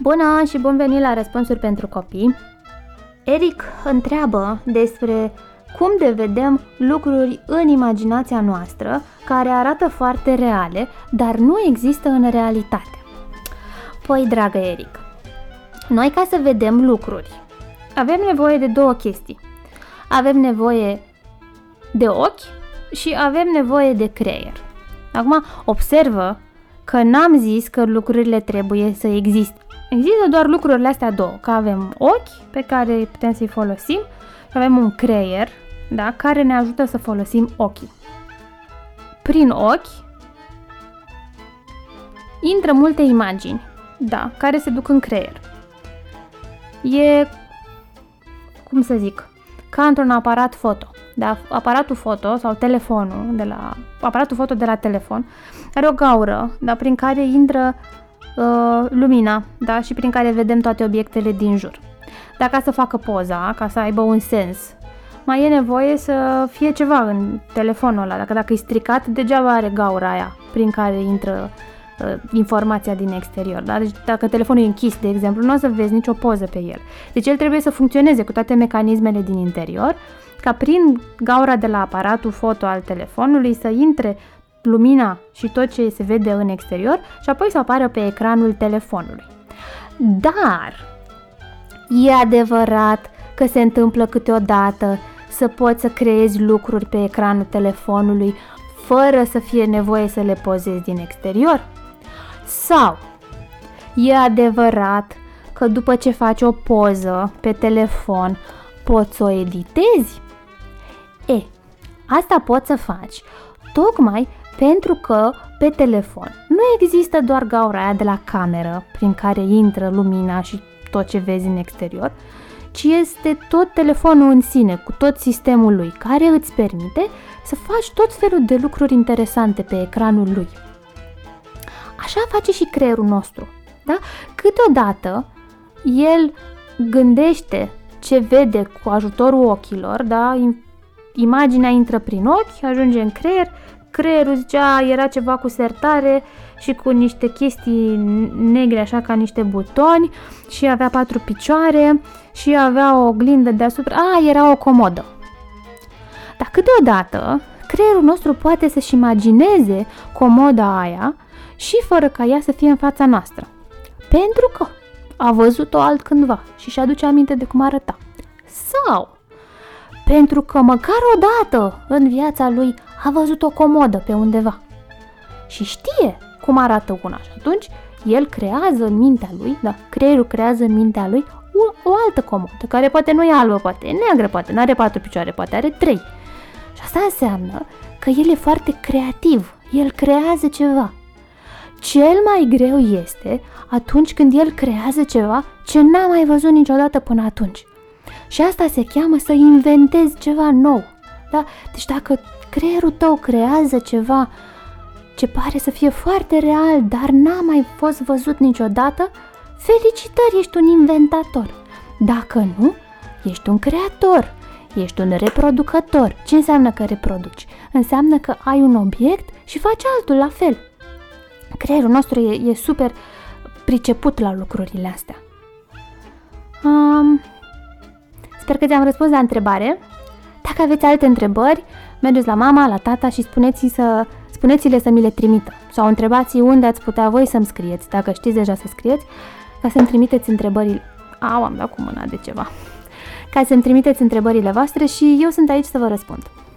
Bună și bun venit la Răspunsuri pentru copii. Eric întreabă despre cum de vedem lucruri în imaginația noastră care arată foarte reale, dar nu există în realitate. Păi, dragă Eric, noi ca să vedem lucruri, avem nevoie de două chestii. Avem nevoie de ochi și avem nevoie de creier. Acum, observă că n-am zis că lucrurile trebuie să existe. Există doar lucrurile astea două, că avem ochi pe care putem să-i folosim și avem un creier da, care ne ajută să folosim ochii. Prin ochi intră multe imagini, da, care se duc în creier. E, cum să zic, ca într-un aparat foto. Da, aparatul foto sau telefonul de la aparatul foto de la telefon are o gaură, da, prin care intră uh, lumina, da, și prin care vedem toate obiectele din jur. Dacă să facă poza, ca să aibă un sens, mai e nevoie să fie ceva în telefonul ăla. Dacă, dacă e stricat, degeaba are gaura aia prin care intră uh, informația din exterior. Da? Deci dacă telefonul e închis, de exemplu, nu o să vezi nicio poză pe el. Deci el trebuie să funcționeze cu toate mecanismele din interior, ca prin gaura de la aparatul foto al telefonului să intre lumina și tot ce se vede în exterior și apoi să apară pe ecranul telefonului. Dar e adevărat că se întâmplă câteodată să poți să creezi lucruri pe ecranul telefonului fără să fie nevoie să le pozezi din exterior? Sau e adevărat că după ce faci o poză pe telefon poți să o editezi? E, asta poți să faci tocmai pentru că pe telefon nu există doar gaura aia de la cameră prin care intră lumina și tot ce vezi în exterior, ci este tot telefonul în sine, cu tot sistemul lui, care îți permite să faci tot felul de lucruri interesante pe ecranul lui. Așa face și creierul nostru. Da? Câteodată el gândește ce vede cu ajutorul ochilor, da? imaginea intră prin ochi, ajunge în creier, creierul zicea era ceva cu sertare și cu niște chestii negre așa ca niște butoni și avea patru picioare și avea o oglindă deasupra. A, era o comodă. Dar câteodată creierul nostru poate să-și imagineze comoda aia și fără ca ea să fie în fața noastră. Pentru că a văzut-o altcândva și și aduce aminte de cum arăta. Sau pentru că măcar o dată în viața lui a văzut o comodă pe undeva și știe cum arată una și atunci el creează în mintea lui, da, creierul creează în mintea lui o, o altă comodă, care poate nu e albă, poate e neagră, poate nu are patru picioare, poate are trei. Și asta înseamnă că el e foarte creativ, el creează ceva. Cel mai greu este atunci când el creează ceva ce n-a mai văzut niciodată până atunci. Și asta se cheamă să inventezi ceva nou. Da? Deci dacă creierul tău creează ceva ce pare să fie foarte real, dar n-a mai fost văzut niciodată, felicitări, ești un inventator. Dacă nu, ești un creator, ești un reproducător. Ce înseamnă că reproduci? Înseamnă că ai un obiect și faci altul la fel. Creierul nostru e, e super priceput la lucrurile astea. Um, sper că ți-am răspuns la întrebare. Dacă aveți alte întrebări, mergeți la mama, la tata și spuneți să, spuneți-le să mi le trimită. Sau întrebați unde ați putea voi să-mi scrieți, dacă știți deja să scrieți, ca să-mi trimiteți întrebările. Au, am dat cu mâna de ceva. Ca să-mi trimiteți întrebările voastre și eu sunt aici să vă răspund. Pa!